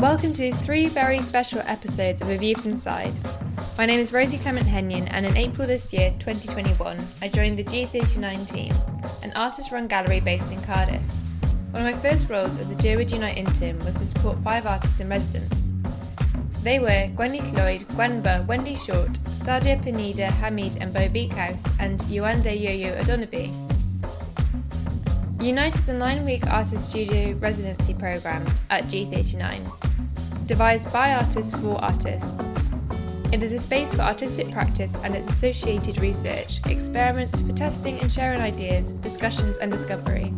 Welcome to these three very special episodes of A View from the Side. My name is Rosie Clement Henyon, and in April this year, 2021, I joined the G39 team, an artist run gallery based in Cardiff. One of my first roles as a Jerwood Unite intern was to support five artists in residence. They were Gweni Llwyd, Gwenda, Wendy Short, Sadia Pineda, Hameed and Beau Beakhouse, and Yewande Yo-Yo Odunubi. Unite is a nine week artist studio residency programme at G39, devised by artists for artists. It is a space for artistic practice and its associated research, experiments for testing and sharing ideas, discussions, and discovery.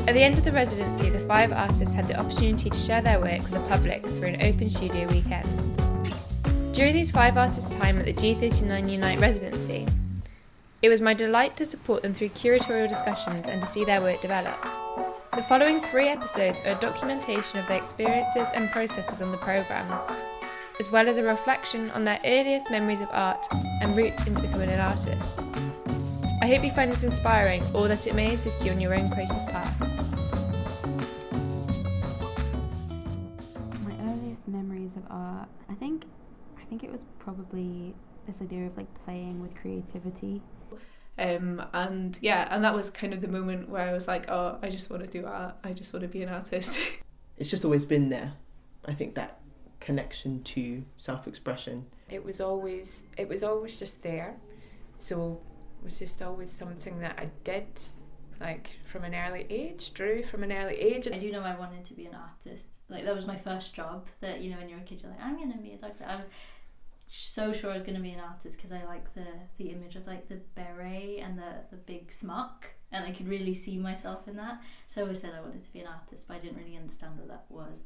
At the end of the residency, the five artists had the opportunity to share their work with the public through an open studio weekend. During these five artists' time at the G39 Unite residency, it was my delight to support them through curatorial discussions and to see their work develop. The following three episodes are a documentation of their experiences and processes on the programme, as well as a reflection on their earliest memories of art and route into becoming an artist. I hope you find this inspiring or that it may assist you on your own creative path. My earliest memories of art, I think, I think it was probably this idea of like playing with creativity. Um, and yeah, and that was kind of the moment where I was like, oh, I just want to do art. I just want to be an artist. it's just always been there. I think that connection to self-expression. It was always it was always just there. So it was just always something that I did like from an early age, drew from an early age. I do know I wanted to be an artist. Like that was my first job. That you know, when you're a kid, you're like, I'm gonna be a doctor. I was so sure I was gonna be an artist because I like the the image of like the beret and the the big smock, and I could really see myself in that. So I said I wanted to be an artist, but I didn't really understand what that was.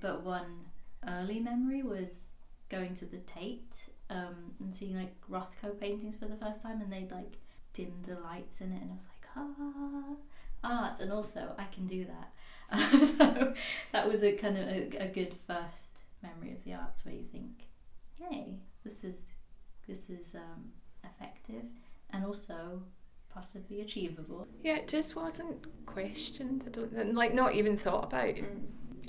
But one early memory was going to the Tate um, and seeing like Rothko paintings for the first time, and they'd like dim the lights in it, and I was like, ah, art, and also I can do that. So that was a kind of a, a good first memory of the arts where you think, hey, this is this is um, effective and also possibly achievable. Yeah, it just wasn't questioned. I don't like not even thought about. Mm.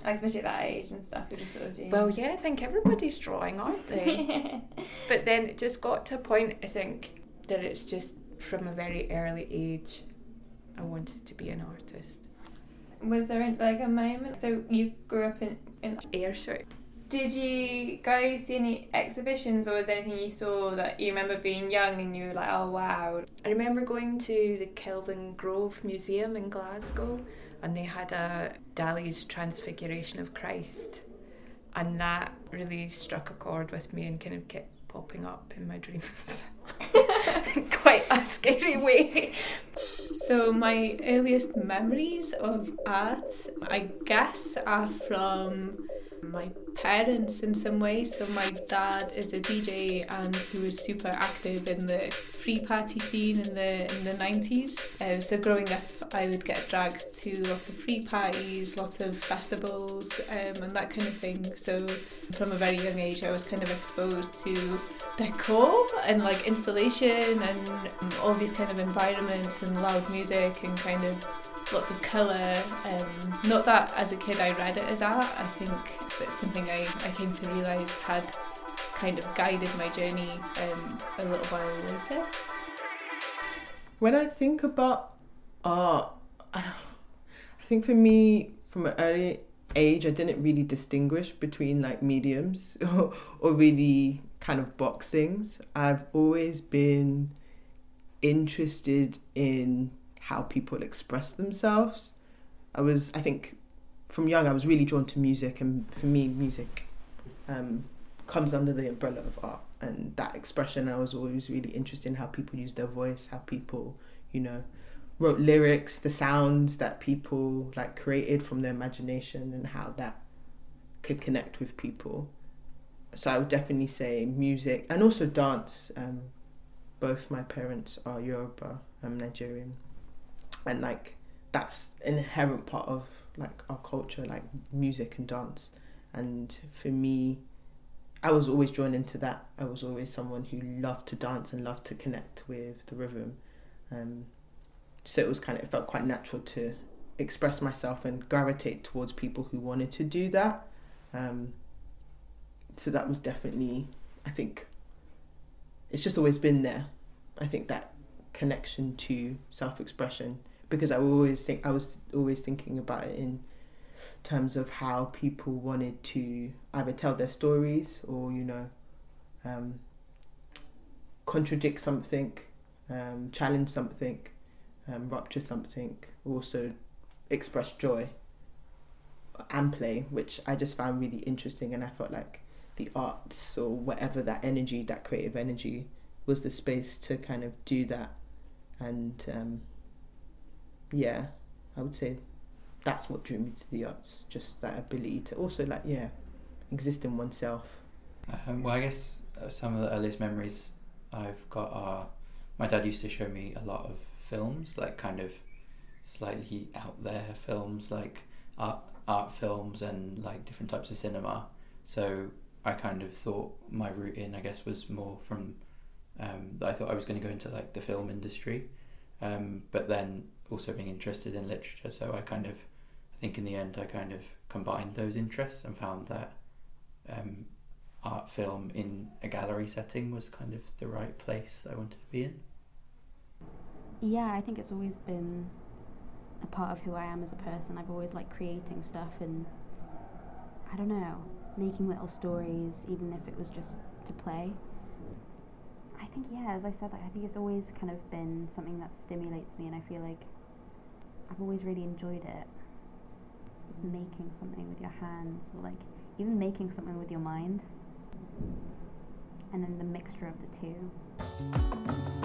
Especially at that age and stuff, you're just sort of doing. Well, yeah, I think everybody's drawing, aren't they? but then it just got to a point, I think, that it's just from a very early age, I wanted to be an artist. Was there like a moment? So you grew up in in Ayrshire. Did you go see any exhibitions, or was there anything you saw that you remember being young and you were like, oh wow? I remember going to the Kelvingrove Museum in Glasgow, and they had a Dali's Transfiguration of Christ, and that really struck a chord with me and kind of kept popping up in my dreams. Quite a scary way. So my earliest memories of art, I guess, are from my parents in some ways. So my dad is a DJ and he was super active in the free party scene in the in the nineties. Uh, so growing up, I would get dragged to lots of free parties, lots of festivals, um, and that kind of thing. So from a very young age, I was kind of exposed to decor and like installation and all these kind of environments and loud music and kind of lots of colour. Um, not that as a kid I read it as art. I think that's something I, I came to realise had kind of guided my journey um, a little while later. When I think about art, I think for me, from an early age, I didn't really distinguish between like mediums or, or really kind of box things. I've always been interested in how people express themselves. I was, I think, from young, I was really drawn to music, and for me, music um, comes under the umbrella of art. And that expression, I was always really interested in how people use their voice, how people, you know, wrote lyrics, the sounds that people like created from their imagination, and how that could connect with people. So I would definitely say music and also dance. Um, both my parents are Yoruba, I'm Nigerian, and like that's an inherent part of like our culture, like music and dance. And for me, I was always drawn into that. I was always someone who loved to dance and loved to connect with the rhythm. Um, so it was kind of it felt quite natural to express myself and gravitate towards people who wanted to do that. Um, so that was definitely, I think, it's just always been there. I think that connection to self-expression because I always think I was always thinking about it in terms of how people wanted to either tell their stories or you know um, contradict something, um, challenge something, um, rupture something, also express joy and play, which I just found really interesting, and I felt like the arts or whatever that energy, that creative energy, was the space to kind of do that, and um, yeah, I would say that's what drew me to the arts, just that ability to also like yeah, exist in oneself. Um, well, I guess uh, some of the earliest memories I've got are my dad used to show me a lot of films, like kind of slightly out there films, like art art films and like different types of cinema. So I kind of thought my route in, I guess, was more from. Um, I thought I was going to go into like the film industry, um, but then also being interested in literature. So I kind of, I think in the end, I kind of combined those interests and found that um, art film in a gallery setting was kind of the right place that I wanted to be in. Yeah, I think it's always been a part of who I am as a person. I've always liked creating stuff and I don't know, making little stories, even if it was just to play. I think yeah, as I said, I think it's always kind of been something that stimulates me, and I feel like I've always really enjoyed it. Just making something with your hands, or like even making something with your mind, and then the mixture of the two.